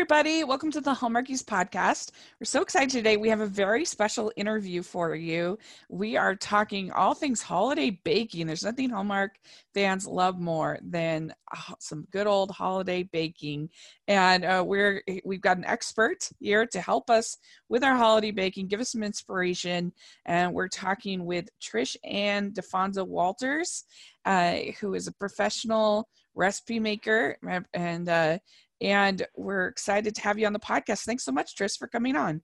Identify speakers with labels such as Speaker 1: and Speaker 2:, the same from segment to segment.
Speaker 1: everybody. Welcome to the Hallmarkies podcast. We're so excited today. We have a very special interview for you. We are talking all things holiday baking. There's nothing Hallmark fans love more than uh, some good old holiday baking. And uh, we're we've got an expert here to help us with our holiday baking, give us some inspiration. And we're talking with Trish Ann DeFonzo Walters, uh, who is a professional recipe maker and uh, and we're excited to have you on the podcast. Thanks so much, Tris, for coming on.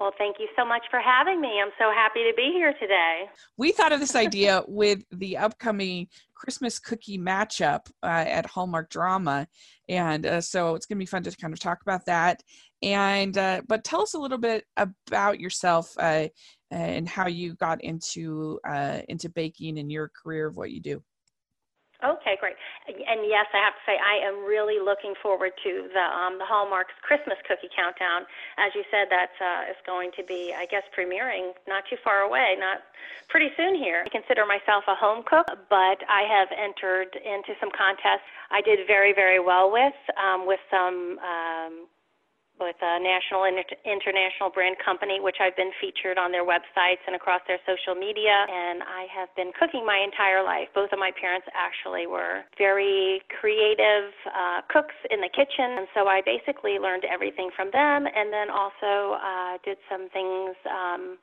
Speaker 2: Well, thank you so much for having me. I'm so happy to be here today.
Speaker 1: We thought of this idea with the upcoming Christmas cookie matchup uh, at Hallmark Drama, and uh, so it's going to be fun to kind of talk about that. And uh, but tell us a little bit about yourself uh, and how you got into uh, into baking and your career of what you do.
Speaker 2: Okay, great. And yes, I have to say I am really looking forward to the um, the Hallmark's Christmas cookie countdown. As you said, that uh, is going to be, I guess, premiering not too far away, not pretty soon here. I consider myself a home cook, but I have entered into some contests. I did very, very well with um, with some. Um, with a national and international brand company, which I've been featured on their websites and across their social media. And I have been cooking my entire life. Both of my parents actually were very creative uh, cooks in the kitchen, and so I basically learned everything from them. And then also uh, did some things. Um,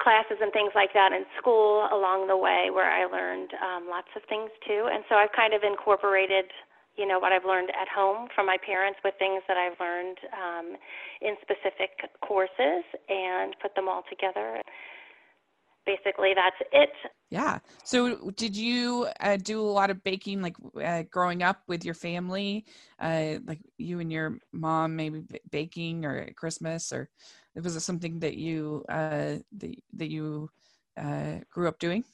Speaker 2: classes and things like that in school along the way where I learned um, lots of things too. And so I've kind of incorporated you know what I've learned at home from my parents with things that I've learned um, in specific courses and put them all together. Basically, that's it.
Speaker 1: Yeah. So, did you uh, do a lot of baking, like uh, growing up with your family, uh, like you and your mom, maybe baking or at Christmas, or was it something that you uh, that that you uh, grew up doing?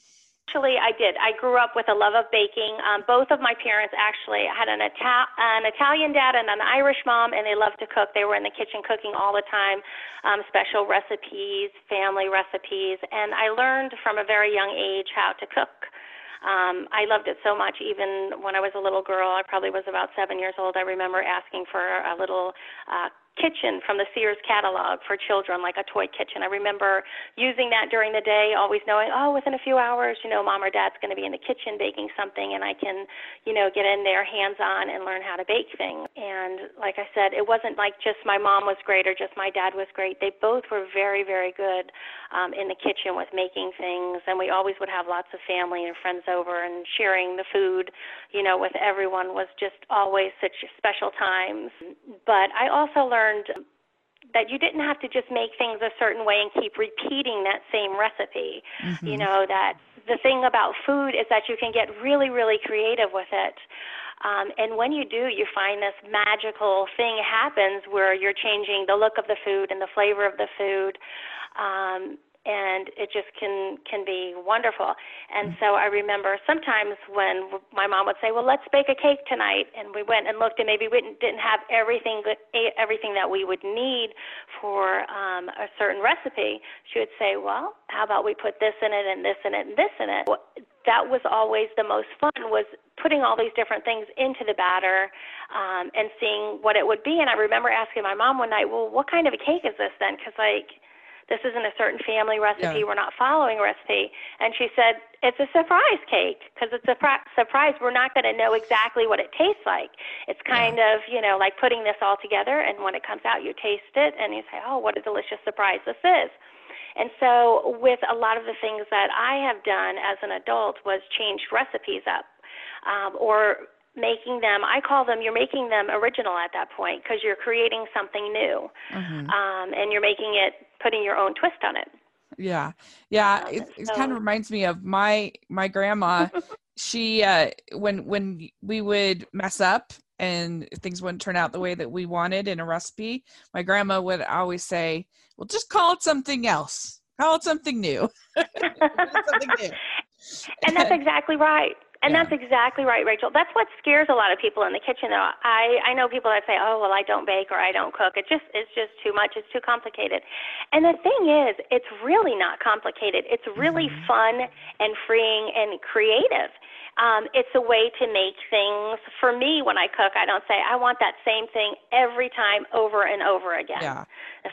Speaker 2: Actually, I did. I grew up with a love of baking. Um, both of my parents actually had an, Ita- an Italian dad and an Irish mom, and they loved to cook. They were in the kitchen cooking all the time, um, special recipes, family recipes, and I learned from a very young age how to cook. Um, I loved it so much. Even when I was a little girl, I probably was about seven years old. I remember asking for a little uh, kitchen from the Sears catalog for children, like a toy kitchen. I remember using that during the day, always knowing, oh, within a few hours, you know, mom or dad's going to be in the kitchen baking something, and I can, you know, get in there hands on and learn how to bake things. And like I said, it wasn't like just my mom was great or just my dad was great. They both were very, very good um, in the kitchen with making things, and we always would have lots of family and friends over and sharing the food, you know, with everyone was just always such special times. But I also learned learned that you didn't have to just make things a certain way and keep repeating that same recipe. Mm-hmm. You know, that the thing about food is that you can get really, really creative with it. Um, and when you do, you find this magical thing happens where you're changing the look of the food and the flavor of the food. Um, and it just can can be wonderful. And so I remember sometimes when my mom would say, "Well, let's bake a cake tonight," and we went and looked, and maybe we didn't have everything everything that we would need for um, a certain recipe. She would say, "Well, how about we put this in it, and this in it, and this in it." That was always the most fun was putting all these different things into the batter um, and seeing what it would be. And I remember asking my mom one night, "Well, what kind of a cake is this then?" Because like this isn't a certain family recipe. Yeah. We're not following a recipe. And she said, it's a surprise cake because it's a pr- surprise. We're not going to know exactly what it tastes like. It's kind yeah. of, you know, like putting this all together. And when it comes out, you taste it and you say, oh, what a delicious surprise this is. And so, with a lot of the things that I have done as an adult, was change recipes up um, or making them i call them you're making them original at that point because you're creating something new mm-hmm. um, and you're making it putting your own twist on it.
Speaker 1: Yeah. Yeah um, it, it so, kind of reminds me of my my grandma. She uh when when we would mess up and things wouldn't turn out the way that we wanted in a recipe my grandma would always say well just call it something else. Call it something new, something
Speaker 2: new. and that's exactly right and yeah. that's exactly right, Rachel. That's what scares a lot of people in the kitchen. Though I I know people that say, "Oh, well, I don't bake or I don't cook." It just it's just too much. It's too complicated. And the thing is, it's really not complicated. It's really mm-hmm. fun and freeing and creative. Um, it's a way to make things. For me, when I cook, I don't say I want that same thing every time over and over again.
Speaker 1: Yeah.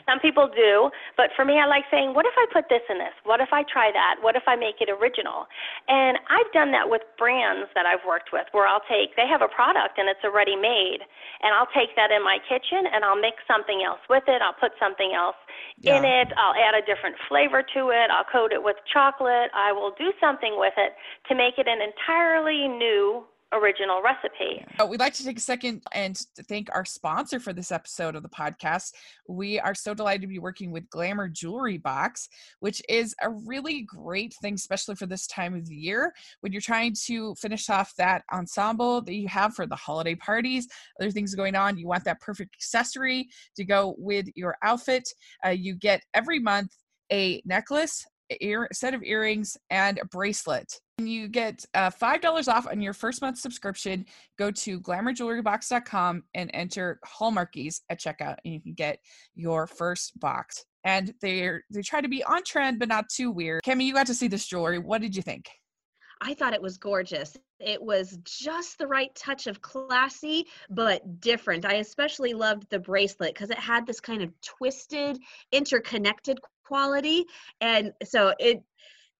Speaker 2: Some people do, but for me, I like saying, what if I put this in this? What if I try that? What if I make it original? And I've done that with brands that I've worked with where I'll take, they have a product and it's already made, and I'll take that in my kitchen and I'll mix something else with it. I'll put something else
Speaker 1: Yeah.
Speaker 2: in it. I'll add a different flavor to it. I'll coat it with chocolate. I will do something with it to make it an entirely new original recipe.
Speaker 1: We'd like to take a second and thank our sponsor for this episode of the podcast. We are so delighted to be working with Glamour Jewelry Box, which is a really great thing, especially for this time of the year when you're trying to finish off that ensemble that you have for the holiday parties, other things going on. You want that perfect accessory to go with your outfit. Uh, you get every month a necklace, ear set of earrings, and a bracelet. You get uh, $5 off on your first month subscription. Go to glamourjewelrybox.com and enter Hallmarkies at checkout, and you can get your first box. And they're they try to be on trend, but not too weird. Kemi, you got to see this jewelry. What did you think?
Speaker 3: I thought it was gorgeous. It was just the right touch of classy, but different. I especially loved the bracelet because it had this kind of twisted, interconnected quality. And so it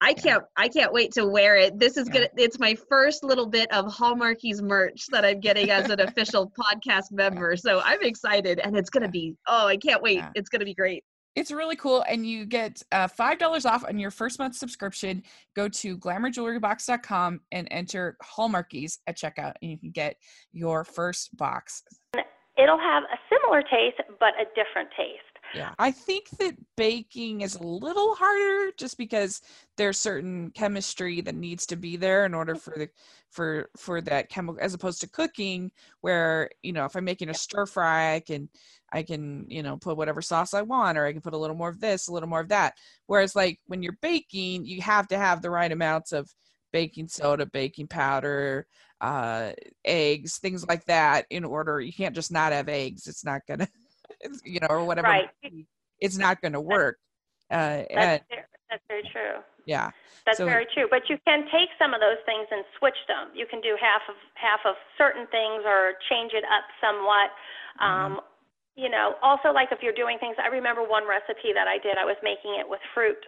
Speaker 3: I can't I can't wait to wear it. This is
Speaker 1: Yeah.
Speaker 3: gonna it's my first little bit of Hallmarkies merch that I'm getting as an official podcast member. So I'm excited and it's gonna be oh I can't wait.
Speaker 1: Yeah.
Speaker 3: It's gonna be great.
Speaker 1: It's really cool, and you get uh, five dollars off on your first month subscription. Go to glamourjewelrybox.com and enter Hallmarkies at checkout, and you can get your first box.
Speaker 2: It'll have a similar taste, but a different taste.
Speaker 1: Yeah, I think that baking is a little harder just because there's certain chemistry that needs to be there in order for the for for that chemical, as opposed to cooking, where you know if I'm making a stir fry, I can I can you know put whatever sauce I want, or I can put a little more of this, a little more of that. Whereas like when you're baking, you have to have the right amounts of baking soda, baking powder, uh, eggs, things like that in order. You can't just not have eggs. It's not gonna, you know, or whatever.
Speaker 2: Right.
Speaker 1: It's not gonna work. Uh, and
Speaker 2: That's, that's very true.
Speaker 1: yeah,
Speaker 2: That's
Speaker 1: So-
Speaker 2: very true. But you can take some of those things and switch them. You can do half of half of certain things or change it up somewhat. Um, You know, also like if you're doing things. I remember one recipe that I did. I was making it with fruit.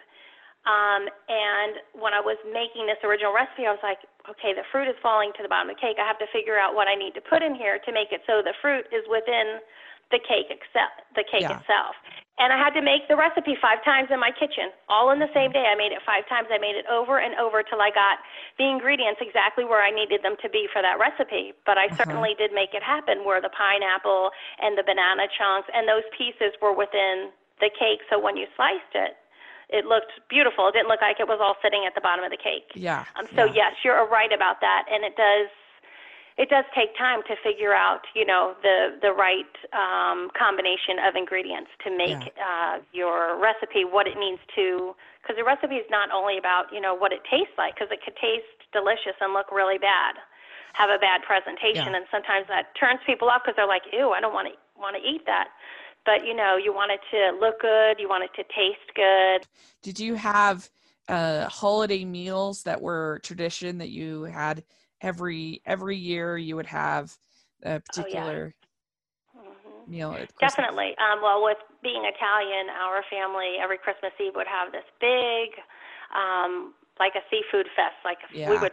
Speaker 2: Um, and when I was making this original recipe, I was like, okay, the fruit is falling to the bottom of the cake. I have to figure out what I need to put in here to make it so the fruit is within the cake except the cake
Speaker 1: Yeah.
Speaker 2: itself. And I had to make the recipe five times in my kitchen, all in the same day. I made it five times. I made it over and over till I got the ingredients exactly where I needed them to be for that recipe. But I
Speaker 1: Uh-huh.
Speaker 2: certainly did make it happen where the pineapple and the banana chunks and those pieces were within the cake. So when you sliced it, it looked beautiful. It didn't look like it was all sitting at the bottom of the cake.
Speaker 1: yeah.
Speaker 2: Um, so
Speaker 1: yeah.
Speaker 2: yes, you're right about that, and it does it does take time to figure out you know the the right um, combination of ingredients to make uh, your recipe what it needs to because the recipe is not only about you know what it tastes like because it could taste delicious and look really bad have a bad presentation
Speaker 1: Yeah.
Speaker 2: and sometimes that turns people off because they're like ew I don't want to want to eat that. But you know you want it to look good you want it to taste good.
Speaker 1: Did you have uh, holiday meals that were tradition that you had every every year? You would have a particular
Speaker 2: hmm
Speaker 1: meal. At
Speaker 2: Definitely. Um, well, with being Italian, our family every Christmas Eve would have this big, um, like a seafood fest. Like
Speaker 1: Yeah.
Speaker 2: we would,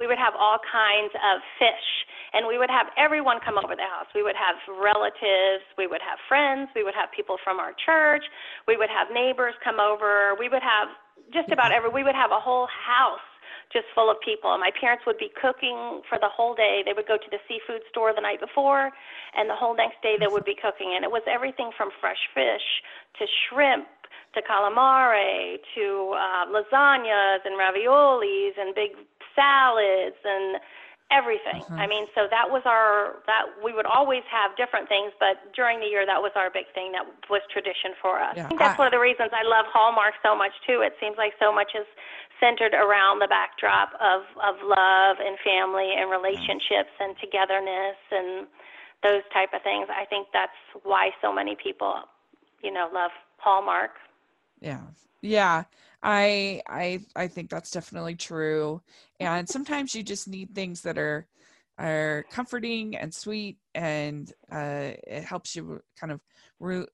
Speaker 2: we would have all kinds of fish, and we would have everyone come over the house. We would have relatives, we would have friends, we would have people from our church, we would have neighbors come over. We would have just about every. We would have a whole house just full of people. And my parents would be cooking for the whole day. They would go to the seafood store the night before, and the whole next day they would be cooking. And it was everything from fresh fish to shrimp to calamari to uh, lasagnas and raviolis and big salads and everything.
Speaker 1: Uh-huh.
Speaker 2: I mean, so that was our that we would always have different things, but during the year that was our big thing that was tradition for us.
Speaker 1: Yeah.
Speaker 2: I think that's
Speaker 1: I-
Speaker 2: one of the reasons I love Hallmark so much too. It seems like so much is centered around the backdrop of of love and family and relationships and togetherness and those type of things. I think that's why so many people, you know, love Hallmark.
Speaker 1: Yeah. Yeah. I I I think that's definitely true. And sometimes you just need things that are are comforting and sweet, and uh, it helps you kind of re-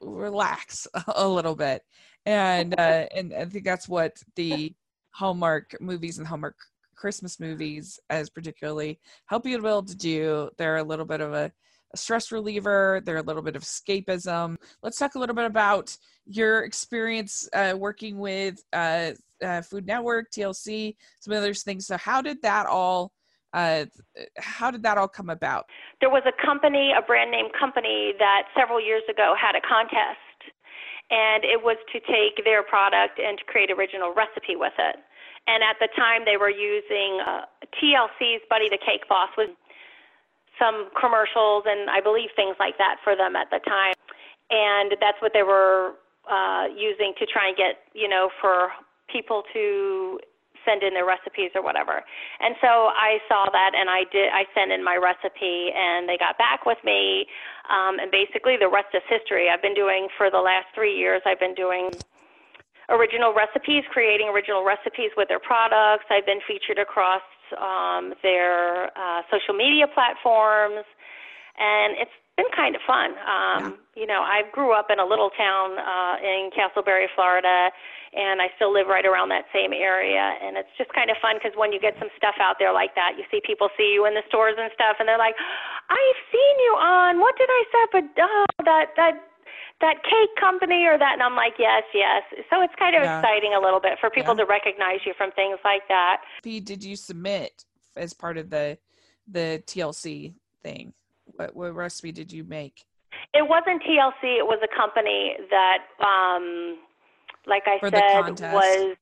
Speaker 1: relax a little bit. And uh, and I think that's what the Hallmark movies and Hallmark Christmas movies, as particularly, help you to be able to do. They're a little bit of a a stress reliever. They're a little bit of escapism. Let's talk a little bit about your experience uh, working with uh, uh, Food Network, TLC, some those things. So, how did that all? Uh, how did that all come about?
Speaker 2: There was a company, a brand name company, that several years ago had a contest, and it was to take their product and to create original recipe with it. And at the time, they were using uh, TLC's Buddy the Cake Boss was some commercials and I believe things like that for them at the time. And that's what they were uh, using to try and get, you know, for people to send in their recipes or whatever. And so I saw that and I did I sent in my recipe and they got back with me um and basically the rest is history. I've been doing for the last 3 years I've been doing original recipes, creating original recipes with their products. I've been featured across um, their uh, social media platforms, and it's been kind of fun. Um, yeah. You know, I grew up in a little town uh, in Casselberry, Florida, and I still live right around that same area. And it's just kind of fun because when you get some stuff out there like that, you see people see you in the stores and stuff, and they're like, "I've seen you on what did I say? But oh, that that that cake company or that and i'm like yes yes so it's kind of yeah. exciting a little bit for people yeah. to recognize you from things like that
Speaker 1: did you submit as part of the the tlc thing what, what recipe did you make
Speaker 2: it wasn't tlc it was a company that um like i for said was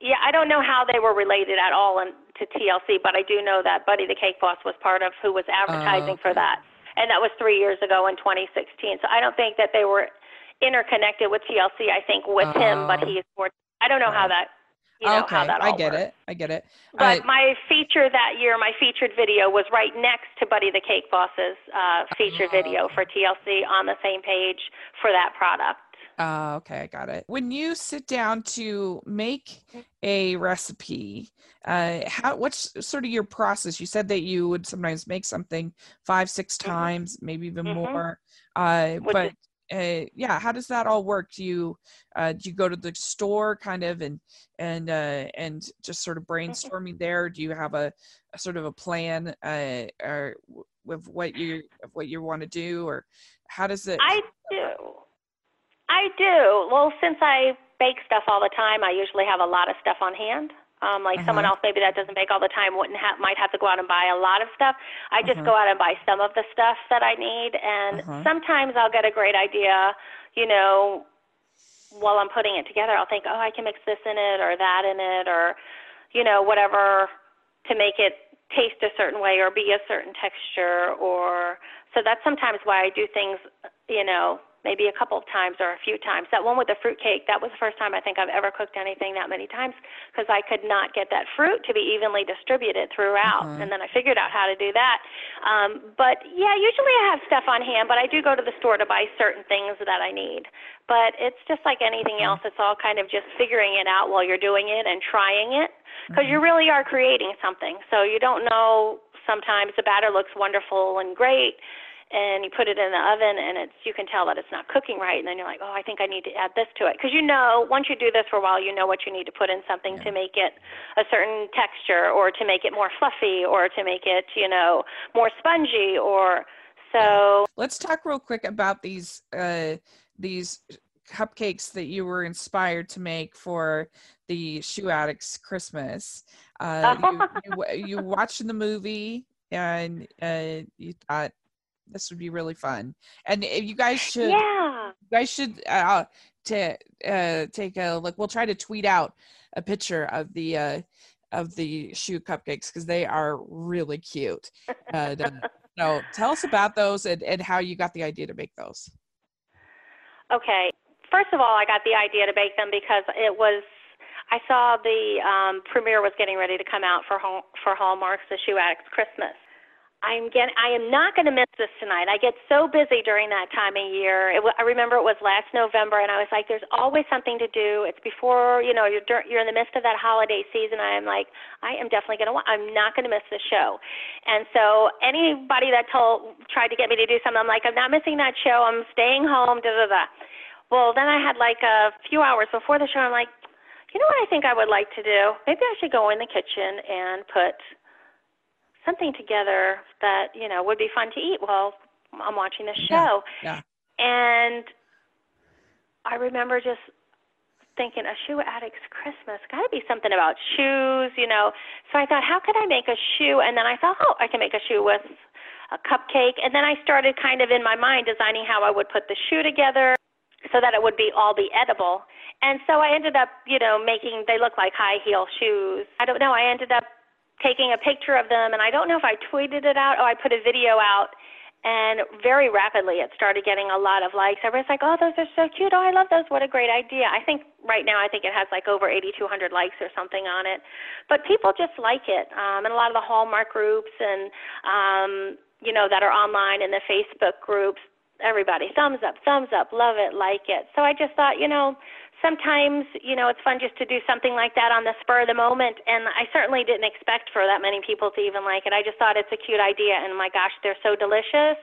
Speaker 2: yeah i don't know how they were related at all in, to tlc but i do know that buddy the cake boss was part of who was advertising uh, okay. for that and that was three years ago in 2016. So I don't think that they were interconnected with TLC. I think with uh, him, but oh. he's more. I don't know right. how that. You know,
Speaker 1: okay, I get
Speaker 2: works.
Speaker 1: it. I get it.
Speaker 2: But uh, my feature that year, my featured video was right next to Buddy the Cake Boss's uh, featured uh, video for TLC on the same page for that product.
Speaker 1: Uh, okay, I got it. When you sit down to make a recipe, uh, how what's sort of your process? You said that you would sometimes make something five, six mm-hmm. times, mm-hmm. maybe even mm-hmm. more. Uh, but uh, yeah, how does that all work? Do you uh, do you go to the store kind of and and uh, and just sort of mm-hmm. brainstorming there? Do you have a, a sort of a plan uh, or with what you what you want to do, or how does it?
Speaker 2: I do. I do. Well, since I bake stuff all the time, I usually have a lot of stuff on hand. Um, like uh-huh. someone else maybe that doesn't bake all the time wouldn't have might have to go out and buy a lot of stuff. I just uh-huh. go out and buy some of the stuff that I need, and uh-huh. sometimes I'll get a great idea. You know, while I'm putting it together, I'll think, oh, I can mix this in it or that in it, or you know, whatever to make it taste a certain way or be a certain texture or so that's sometimes why I do things you know maybe a couple of times or a few times. That one with the fruit cake, that was the first time I think I've ever cooked anything that many times because I could not get that fruit to be evenly distributed throughout. Mm-hmm. And then I figured out how to do that. Um, but yeah, usually I have stuff on hand, but I do go to the store to buy certain things that I need. But it's just like anything mm-hmm. else, it's all kind of just figuring it out while you're doing it and trying it because mm-hmm. you really are creating something. So you don't know sometimes the batter looks wonderful and great and you put it in the oven and it's you can tell that it's not cooking right and then you're like oh i think i need to add this to it because you know once you do this for a while you know what you need to put in something yeah. to make it a certain texture or to make it more fluffy or to make it you know more spongy or so
Speaker 1: let's talk real quick about these uh these cupcakes that you were inspired to make for the shoe addicts christmas uh you, you, you watched the movie and uh, you thought this would be really fun. And you guys should
Speaker 2: yeah.
Speaker 1: you guys should uh to uh take a look. We'll try to tweet out a picture of the uh of the shoe cupcakes because they are really cute. And, uh, so tell us about those and, and how you got the idea to make those.
Speaker 2: Okay. First of all i got the idea to bake them because it was i saw the um premiere was getting ready to come out for home for hallmark's the shoe addicts christmas I'm getting. I am not going to miss this tonight. I get so busy during that time of year. It, I remember it was last November, and I was like, "There's always something to do." It's before you know you're you're in the midst of that holiday season. I am like, I am definitely going to. I'm not going to miss the show. And so anybody that told tried to get me to do something, I'm like, I'm not missing that show. I'm staying home. Da da da. Well, then I had like a few hours before the show. I'm like, you know what I think I would like to do? Maybe I should go in the kitchen and put something together that you know would be fun to eat while I'm watching the show.
Speaker 1: Yeah. yeah.
Speaker 2: And I remember just thinking a shoe addict's Christmas got to be something about shoes, you know. So I thought, how could I make a shoe? And then I thought, oh, I can make a shoe with a cupcake. And then I started kind of in my mind designing how I would put the shoe together so that it would be all be edible. And so I ended up, you know, making they look like high heel shoes. I don't know. I ended up taking a picture of them, and I don't know if I tweeted it out or I put a video out. And very rapidly, it started getting a lot of likes. Everybody's like, "Oh, those are so cute! Oh, I love those! What a great idea!" I think right now, I think it has like over 8,200 likes or something on it. But people just like it, um, and a lot of the Hallmark groups and um, you know that are online and the Facebook groups. Everybody, thumbs up, thumbs up, love it, like it. So I just thought, you know, sometimes you know it's fun just to do something like that on the spur of the moment and i certainly didn't expect for that many people to even like it. I just thought it's a cute idea and my gosh they're so delicious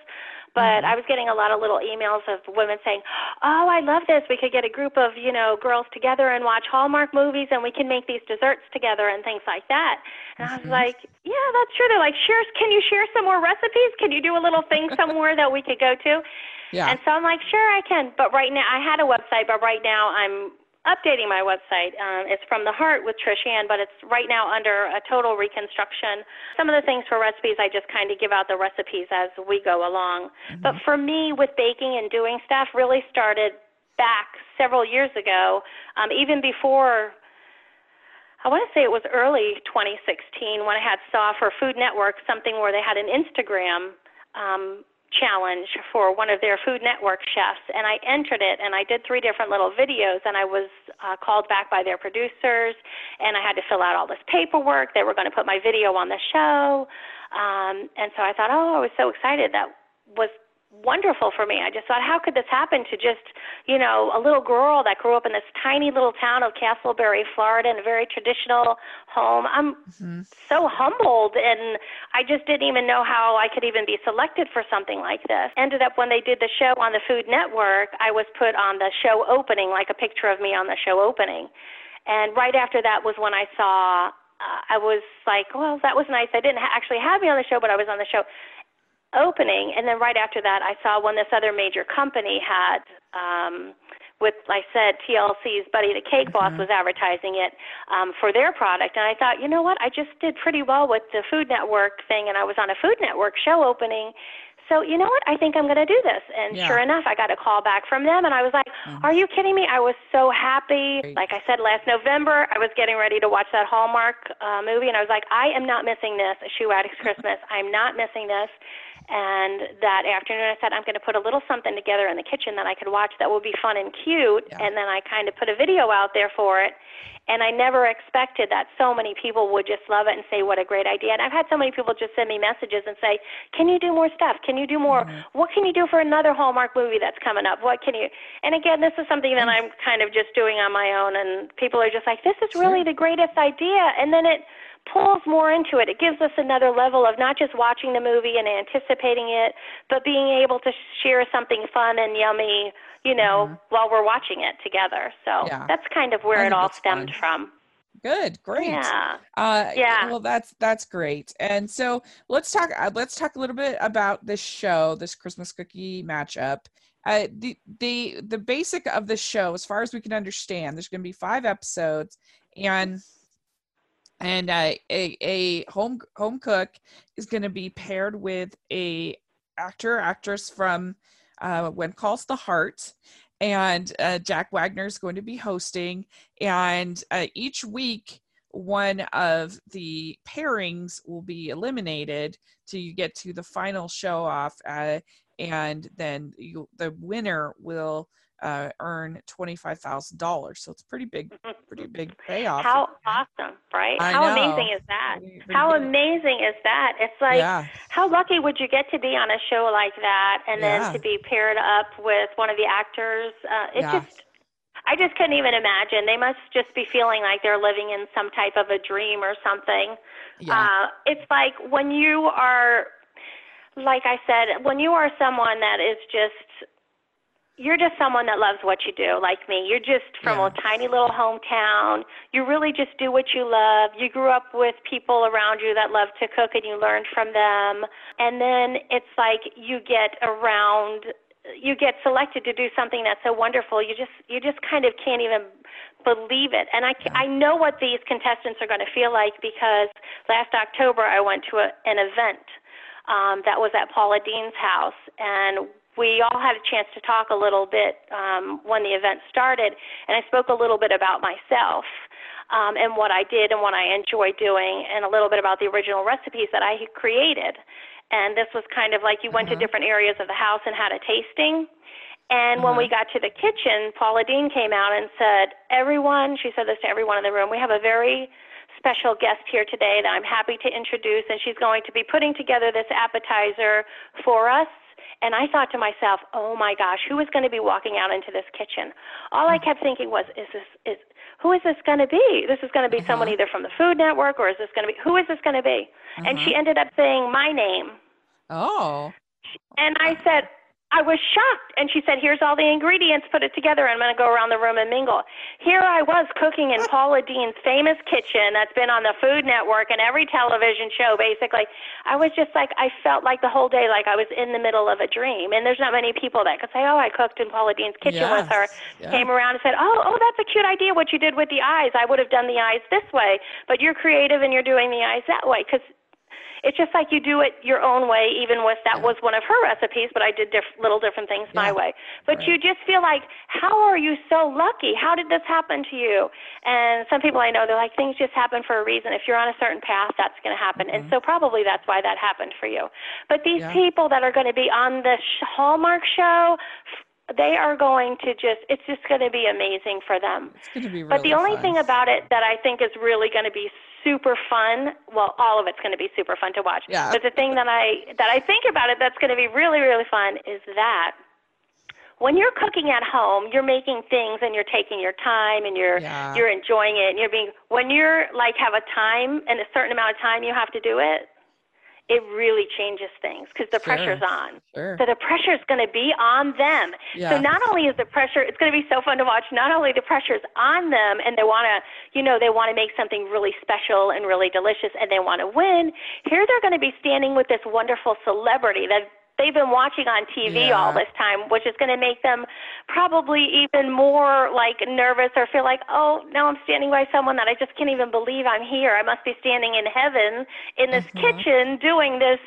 Speaker 2: but mm-hmm. i was getting a lot of little emails of women saying oh i love this we could get a group of you know girls together and watch hallmark movies and we can make these desserts together and things like that and i was mm-hmm. like yeah that's true they're like share can you share some more recipes can you do a little thing somewhere that we could go to
Speaker 1: yeah.
Speaker 2: And so I'm like, sure, I can. But right now, I had a website, but right now I'm updating my website. Um, it's from the heart with Trish Ann, but it's right now under a total reconstruction. Some of the things for recipes, I just kind of give out the recipes as we go along. Mm-hmm. But for me, with baking and doing stuff, really started back several years ago, um, even before. I want to say it was early 2016 when I had saw for Food Network something where they had an Instagram um, challenge for one of their Food Network chefs, and I entered it, and I did three different little videos, and I was uh, called back by their producers, and I had to fill out all this paperwork. They were going to put my video on the show, um, and so I thought, oh, I was so excited. That was wonderful for me. I just thought, how could this happen to just, you know, a little girl that grew up in this tiny little town of Casselberry, Florida, in a very traditional home. I'm mm-hmm. so humbled, and I just didn't even know how I could even be selected for something like this. Ended up when they did the show on the Food Network, I was put on the show opening, like a picture of me on the show opening. And right after that was when I saw uh, I was like, well, that was nice. I didn't ha- actually have me on the show, but I was on the show opening, and then right after that, I saw when this other major company had. Um, with, like I said, TLC's Buddy the Cake Boss mm-hmm. was advertising it um, for their product. And I thought, you know what? I just did pretty well with the Food Network thing, and I was on a Food Network show opening. So, you know what? I think I'm going to do this. And yeah. sure enough, I got a call back from them, and I was like, mm-hmm. Are you kidding me? I was so happy. Like I said last November, I was getting ready to watch that Hallmark uh, movie, and I was like, I am not missing this, A Shoe Addict's Christmas. I'm not missing this. And that afternoon, I said, I'm going to put a little something together in the kitchen that I could watch that will be fun and cute. Yeah. And then I kind of put a video out there for it. And I never expected that so many people would just love it and say, What a great idea. And I've had so many people just send me messages and say, Can you do more stuff? Can you do more? Mm-hmm. What can you do for another Hallmark movie that's coming up? What can you? And again, this is something that I'm kind of just doing on my own. And people are just like, This is really sure. the greatest idea. And then it, pulls more into it. It gives us another level of not just watching the movie and anticipating it, but being able to share something fun and yummy, you know, mm-hmm. while we're watching it together. So yeah. that's kind of where it all stemmed fun. from.
Speaker 1: Good, great.
Speaker 2: Yeah.
Speaker 1: Uh,
Speaker 2: yeah.
Speaker 1: Well, that's that's great. And so let's talk. Uh, let's talk a little bit about this show, this Christmas cookie matchup. Uh, the the the basic of the show, as far as we can understand, there's going to be five episodes, and and uh, a a home home cook is going to be paired with a actor actress from uh, When Calls the Heart, and uh, Jack Wagner is going to be hosting. And uh, each week, one of the pairings will be eliminated till you get to the final show off, uh, and then you, the winner will uh, earn $25,000. So it's pretty big, pretty big payoff.
Speaker 2: How awesome, right?
Speaker 1: I
Speaker 2: how
Speaker 1: know.
Speaker 2: amazing is that?
Speaker 1: Pretty- pretty
Speaker 2: How
Speaker 1: good.
Speaker 2: amazing is that? It's like,
Speaker 1: yeah.
Speaker 2: how lucky would you get to be on a show like that and then
Speaker 1: Yeah.
Speaker 2: to be paired up with one of the actors? Uh, it
Speaker 1: Yeah.
Speaker 2: just, I just couldn't even imagine. They must just be feeling like they're living in some type of a dream or something.
Speaker 1: Yeah.
Speaker 2: Uh, it's like when you are, like I said, when you are someone that is just, you're just someone that loves what you do, like me. You're just from
Speaker 1: Yeah.
Speaker 2: a tiny little hometown. You really just do what you love. You grew up with people around you that love to cook and you learned from them. And then it's like you get around you get selected to do something that's so wonderful. You just you just kind of can't even believe it. And I ca- I know what these contestants are going to feel like because last October I went to a, an event um, that was at Paula Deen's house, and we all had a chance to talk a little bit um, when the event started, and I spoke a little bit about myself. Um, and what I did and what I enjoy doing, and a little bit about the original recipes that I had created. And this was kind of like you went to
Speaker 1: Mhm.
Speaker 2: different areas of the house and had a tasting. And when we got to the kitchen, Paula Deen came out and said, Everyone, she said this to everyone in the room, we have a very special guest here today that I'm happy to introduce, and she's going to be putting together this appetizer for us. And I thought to myself, oh my gosh, who is going to be walking out into this kitchen? All I kept thinking was, is this, is, who is this going to be? This is going to be someone
Speaker 1: Uh-huh.
Speaker 2: either from the Food Network or is this going to be, who is this going to be? And she ended up saying my name.
Speaker 1: oh.
Speaker 2: And I said, I was shocked. And she said, Here's all the ingredients, put it together. I'm going to go around the room and mingle. Here I was cooking in Paula Deen's famous kitchen that's been on the Food Network and every television show, basically. I was just like, I felt like the whole day like I was in the middle of a dream. And there's not many people that could say, Oh, I cooked in Paula Deen's kitchen with her.
Speaker 1: Yes.
Speaker 2: Came around and said, Oh, oh, that's a cute idea what you did with the eyes. I would have done the eyes this way, but you're creative and you're doing the eyes that way. Because it's just like you do it your own way, even with that
Speaker 1: Yeah.
Speaker 2: was one of her recipes, but I did diff- little different things my way. But
Speaker 1: Right.
Speaker 2: you just feel like, how are you so lucky? How did this happen to you? And some people I know, they're like, things just happen for a reason. If you're on a certain path, that's going to happen. And mm-hmm. so probably that's why that happened for you. But these
Speaker 1: Yeah.
Speaker 2: people that are going to be on the sh- Hallmark show, they are going to just, it's just going to be amazing for them.
Speaker 1: It's going to be really
Speaker 2: But the only
Speaker 1: fun.
Speaker 2: thing about it that I think is really going to be super fun, well, all of it's going to be super fun to watch.
Speaker 1: Yeah.
Speaker 2: But the thing that I that I think about it that's going to be really really fun is that when you're cooking at home, you're making things and you're taking your time and you're
Speaker 1: Yeah.
Speaker 2: you're enjoying it and you're being when you're like have a time and a certain amount of time you have to do it, it really changes things because the
Speaker 1: Sure.
Speaker 2: pressure's on.
Speaker 1: Sure.
Speaker 2: So the pressure is going to be on them.
Speaker 1: Yeah.
Speaker 2: So not only is the pressure, it's going to be so fun to watch. Not only the pressure's on them, and they want to, you know, they want to make something really special and really delicious, and they want to win. Here they're going to be standing with this wonderful celebrity that they've been watching on TV
Speaker 1: Yeah.
Speaker 2: all this time, which is going to make them probably even more like nervous or feel like, oh, now I'm standing by someone that I just can't even believe I'm here. I must be standing in heaven in this
Speaker 1: Mhm.
Speaker 2: kitchen doing this,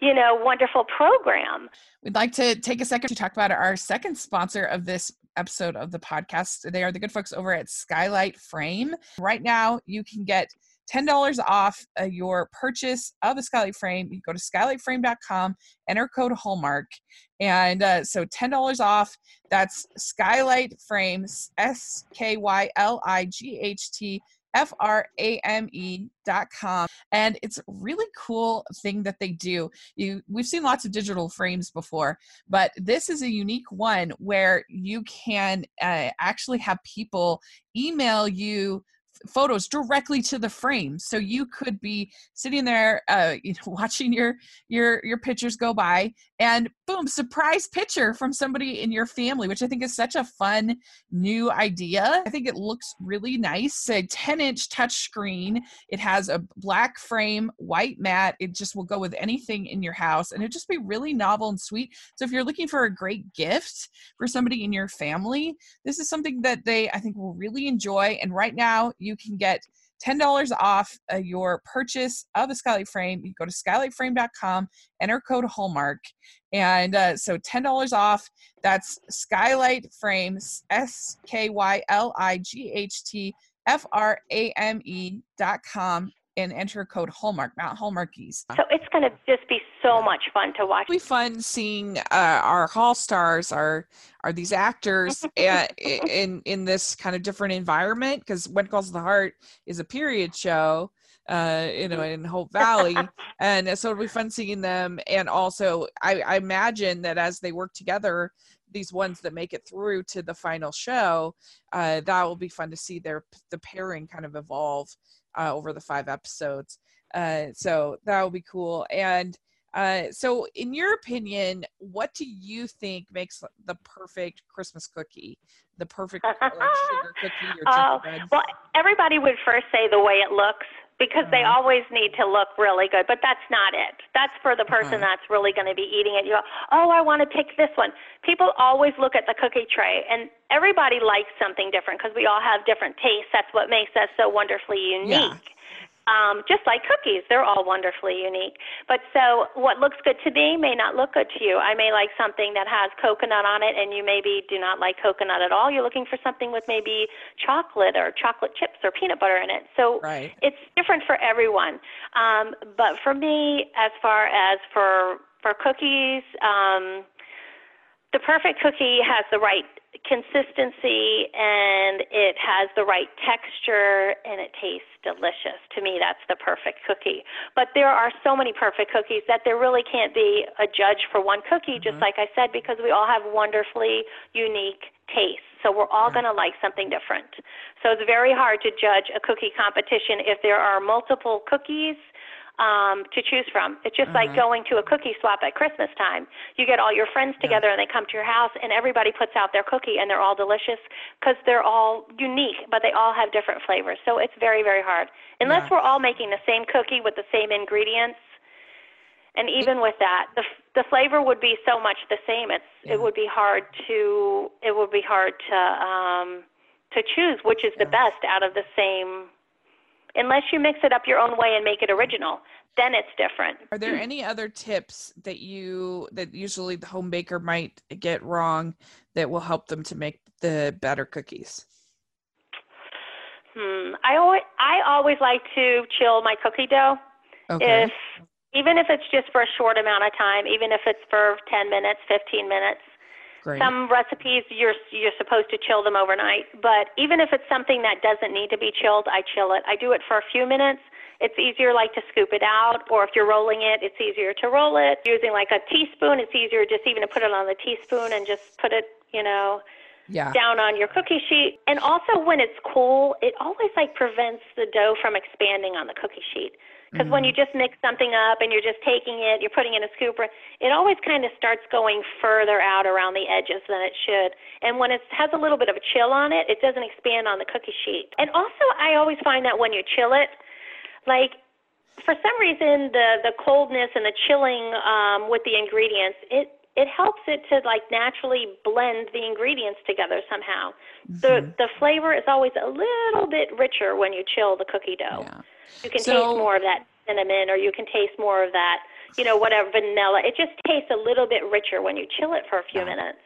Speaker 2: you know, wonderful program.
Speaker 1: We'd like to take a second to talk about our second sponsor of this episode of the podcast. They are the good folks over at Skylight Frame. Right now, you can get $10 off uh, your purchase of a Skylight Frame. You go to skylightframe.com, enter code Hallmark. And uh, so $10 off. That's Skylight Frames, S K Y L I G H T F R A M E dot com. And it's a really cool thing that they do. You we've seen lots of digital frames before, but this is a unique one where you can uh, actually have people email you photos directly to the frame. So you could be sitting there uh, you know watching your your your pictures go by and boom surprise picture from somebody in your family which i think is such a fun new idea. I think it looks really nice. A 10 inch touch screen it has a black frame white mat it just will go with anything in your house and it just be really novel and sweet. So if you're looking for a great gift for somebody in your family this is something that they i think will really enjoy. And right now you can get $10 off uh, your purchase of a skylight frame. You go to skylightframe.com enter code hallmark and uh, so $10 off. That's skylight frames s-k-y-l-i-g-h-t f-r-a-m-e dot com and enter code Hallmark, not Hallmarkies.
Speaker 2: So it's going to just be so much fun to watch.
Speaker 1: It'll be fun seeing uh, our hall stars, our are these actors uh, in in this kind of different environment because When Calls the Heart is a period show uh, you know, in Hope Valley. and so it'll be fun seeing them. And also, I, I, imagine that as they work together, these ones that make it through to the final show, uh, that will be fun to see their the pairing kind of evolve uh, over the five episodes. Uh, so that will be cool. And uh, so, in your opinion, what do you think makes the perfect Christmas cookie? The perfect sugar cookie or
Speaker 2: uh, Well, everybody would first say the way it looks because they uh-huh. always need to look really good, but that's not it. That's for the person uh-huh. that's really going to be eating it. You go, oh, I want to pick this one. People always look at the cookie tray, and everybody likes something different because we all have different tastes. That's what makes us so wonderfully unique. Yeah um, just like cookies, they're all wonderfully unique. But so what looks good to me may not look good to you. I may like something that has coconut on it, and you maybe do not like coconut at all. You're looking for something with maybe chocolate or chocolate chips or peanut butter in it. So right. it's different for everyone. Um, but for me, as far as for for cookies, um, the perfect cookie has the right consistency and it has the right texture and it tastes delicious. To me, that's the perfect cookie. But there are so many perfect cookies that there really can't be a judge for one cookie, mm-hmm. just like I said, because we all have wonderfully unique tastes. So we're all going to like something different. So it's very hard to judge a cookie competition if there are multiple cookies um, to choose from. It's just like mm-hmm. going to a cookie swap at Christmas time. You get all your friends together yeah. and they come to your house and everybody puts out their cookie and they're all delicious because they're all unique, but they all have different flavors. So it's very, very hard. Unless yeah. we're all making the same cookie with the same ingredients. And even with that, the the flavor would be so much the same. It's yeah. it would be hard to it would be hard to um to choose which is the best out of the same unless you mix it up your own way and make it original then it's different.
Speaker 1: Are there any other tips that you that usually the home baker might get wrong that will help them to make the better cookies?
Speaker 2: Hmm i always i always like to chill my cookie dough. Okay. if even if it's just for a short amount of time even if it's for 10 minutes 15 minutes Great. Some recipes you're you're supposed to chill them overnight, but even if it's something that doesn't need to be chilled, I chill it. I do it for a few minutes. It's easier like to scoop it out, or if you're rolling it, it's easier to roll it. Using like a teaspoon, it's easier just even to put it on the teaspoon and just put it, you know, yeah. down on your cookie sheet. And also when it's cool, it always like prevents the dough from expanding on the cookie sheet. Because when you just mix something up and you're just taking it, you're putting in a scooper, it always kind of starts going further out around the edges than it should. And when it has a little bit of a chill on it, it doesn't expand on the cookie sheet. And also, I always find that when you chill it, like for some reason, the the coldness and the chilling um, with the ingredients, it it helps it to like naturally blend the ingredients together somehow. Mm-hmm. The the flavor is always a little bit richer when you chill the cookie dough. Yeah. You can so, taste more of that cinnamon, or you can taste more of that, you know, whatever vanilla. It just tastes a little bit richer when you chill it for a few yeah. minutes.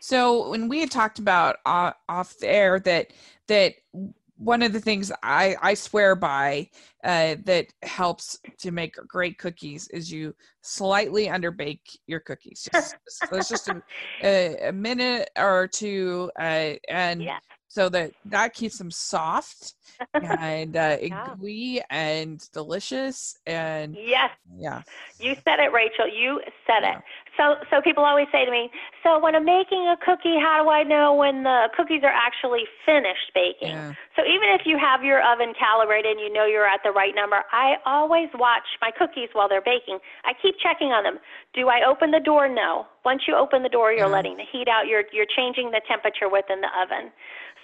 Speaker 1: So when we had talked about uh, off air that that one of the things I, I swear by uh, that helps to make great cookies is you slightly underbake your cookies. Just, just, just a, a, a, minute or two, uh, and yeah so that that keeps them soft and uh, yeah. gooey and delicious and
Speaker 2: yes
Speaker 1: yeah
Speaker 2: you said it rachel you said yeah. it so so people always say to me so when i'm making a cookie how do i know when the cookies are actually finished baking? Yeah. so even if you have your oven calibrated and you know you're at the right number i always watch my cookies while they're baking. I keep checking on them. Do i open the door? No. Once you open the door you're letting the heat out. You're you're changing the temperature within the oven.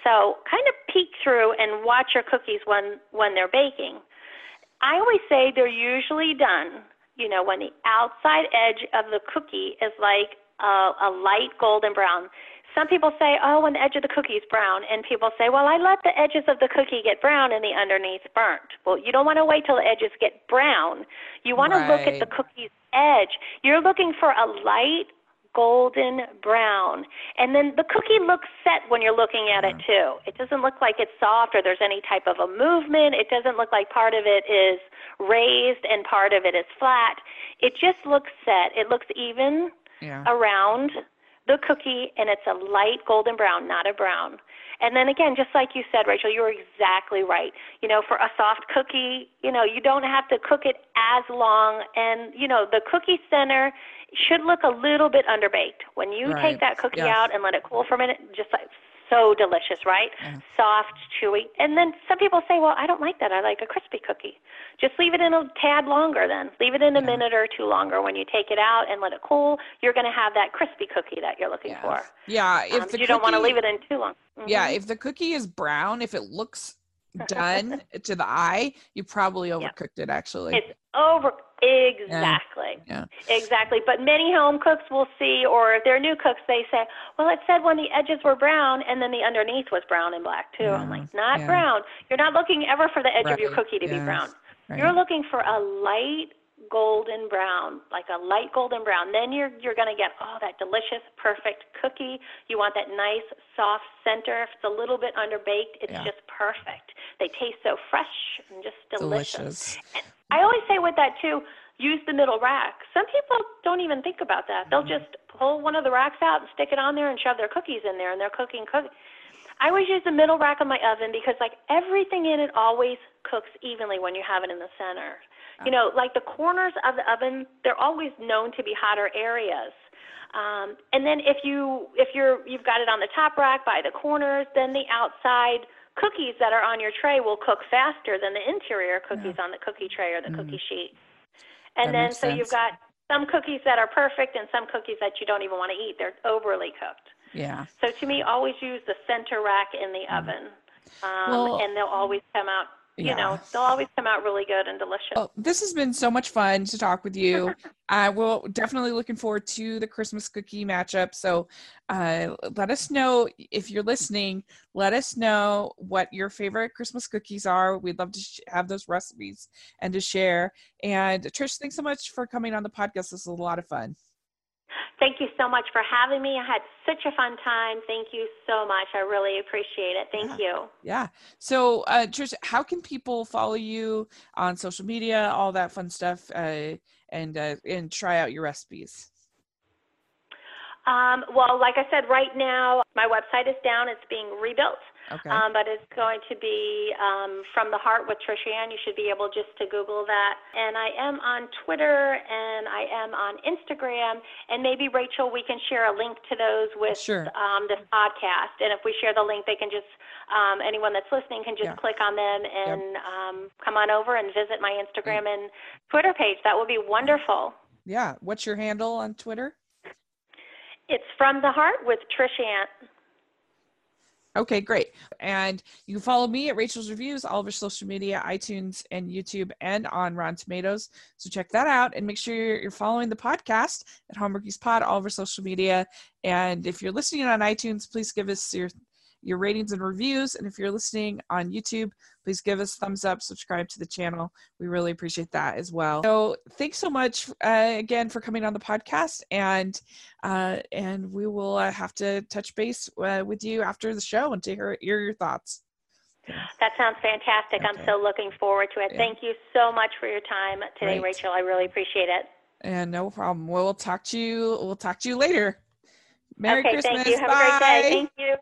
Speaker 2: So kind of peek through and watch your cookies when when they're baking. I always say they're usually done, you know, when the outside edge of the cookie is like a, a light golden brown. Some people say, oh, when the edge of the cookie is brown, and people say, well, I let the edges of the cookie get brown and the underneath burnt. Well, you don't want to wait till the edges get brown. You want right. to look at the cookie's edge. You're looking for a light golden brown. And then the cookie looks set when you're looking at it too. It doesn't look like it's soft or there's any type of a movement. It doesn't look like part of it is raised and part of it is flat. It just looks set. It looks even
Speaker 1: Yeah.
Speaker 2: around the cookie and it's a light golden brown, not a brown. And then again, just like you said, Rachel, you're exactly right. You know, for a soft cookie, you know, you don't have to cook it as long. And, you know, the cookie center should look a little bit underbaked. When you
Speaker 1: Right.
Speaker 2: take that cookie
Speaker 1: Yeah.
Speaker 2: out and let it cool for a minute, just like so delicious, right?
Speaker 1: Yeah.
Speaker 2: Soft, chewy. And then some people say, well, I don't like that. I like a crispy cookie. Just leave it in a tad longer then. Leave it in a
Speaker 1: Yeah.
Speaker 2: minute or two longer. When you take it out and let it cool, you're going to have that crispy cookie that you're looking
Speaker 1: Yeah.
Speaker 2: for.
Speaker 1: Yeah. If
Speaker 2: Um,
Speaker 1: the
Speaker 2: you don't want to leave it in too long.
Speaker 1: Yeah,
Speaker 2: Mhm.
Speaker 1: if the cookie is brown, if it looks done to the eye, you probably overcooked it actually.
Speaker 2: It's over exactly.
Speaker 1: Yeah.
Speaker 2: Exactly. But many home cooks will see or if they're new cooks they say, Well it said when the edges were brown and then the underneath was brown and black too. I'm like, Not
Speaker 1: yeah.
Speaker 2: brown. You're not looking ever for the edge of your cookie to be brown.
Speaker 1: right.
Speaker 2: You're looking for a light golden brown, like a light golden brown. Then you're you're going to get oh that delicious, perfect cookie. You want that nice, soft center. If it's a little bit underbaked, it's
Speaker 1: Yeah.
Speaker 2: just perfect. They taste so fresh and just
Speaker 1: delicious.
Speaker 2: I always say with that too, use the middle rack. Some people don't even think about that. They'll
Speaker 1: Mm-hmm.
Speaker 2: just pull one of the racks out and stick it on there and shove their cookies in there and they're cooking cook. I always use the middle rack of my oven because like everything in it always cooks evenly when you have it in the center. You know, like the corners of the oven, they're always known to be hotter areas. Um, and then if you if you're you've got it on the top rack by the corners, then the outside cookies that are on your tray will cook faster than the interior cookies on the cookie tray or the cookie sheet. And.
Speaker 1: That
Speaker 2: then so you've got some cookies that are perfect and some cookies that you don't even want to eat. They're overly cooked.
Speaker 1: Yeah.
Speaker 2: So to me, always use the center rack in the oven, um.
Speaker 1: Well-
Speaker 2: and they'll always come out. You
Speaker 1: Yeah.
Speaker 2: know, they'll always come out really good and delicious.
Speaker 1: Well, this has been so much fun to talk with you. I will definitely looking forward to the Christmas cookie matchup. So uh, let us know if you're listening. Let us know what your favorite Christmas cookies are. We'd love to sh- have those recipes and to share. And Trish, thanks so much for coming on the podcast. This was a lot of fun.
Speaker 2: Thank you so much for having me. I had such a fun time. Thank you so much. I really appreciate it. Thank you.
Speaker 1: Yeah. So, uh, Trish, how can people follow you on social media, all that fun stuff, uh, and uh, and try out your recipes?
Speaker 2: Um, well, like I said, right now my website is down. It's being rebuilt.
Speaker 1: Okay.
Speaker 2: Um, but it's going to be um, from the heart with Trish Ann. You should be able just to Google that. And I am on Twitter and I am on Instagram. And maybe Rachel, we can share a link to those with
Speaker 1: Sure.
Speaker 2: um, this podcast. And if we share the link, they can just um, anyone that's listening can just
Speaker 1: Yeah.
Speaker 2: click on them and um, come on over and visit my Instagram and Twitter page. That would be wonderful.
Speaker 1: yeah. What's your handle on Twitter?
Speaker 2: It's from the heart with Trish Ann.
Speaker 1: Okay, great. And you can follow me at Rachel's Reviews, all of our social media, iTunes and YouTube, and on Rotten Tomatoes. So check that out and make sure you're, following the podcast at Hallmarkies Pod, all of our social media. And if you're listening on iTunes, please give us your your ratings and reviews. And if you're listening on YouTube, please give us thumbs up, subscribe to the channel. We really appreciate that as well. So thanks so much uh, again for coming on the podcast, and uh, and we will uh, have to touch base uh, with you after the show and to hear, hear your thoughts.
Speaker 2: That sounds fantastic. I'm
Speaker 1: Okay.
Speaker 2: so looking forward to it.
Speaker 1: Yeah.
Speaker 2: Thank you so much for your time today,
Speaker 1: Great.
Speaker 2: Rachel. I really appreciate it.
Speaker 1: And no problem. We'll talk to you. We'll talk to you later. Merry
Speaker 2: okay,
Speaker 1: Christmas.
Speaker 2: thank you. Have
Speaker 1: Bye.
Speaker 2: a great day. Thank you.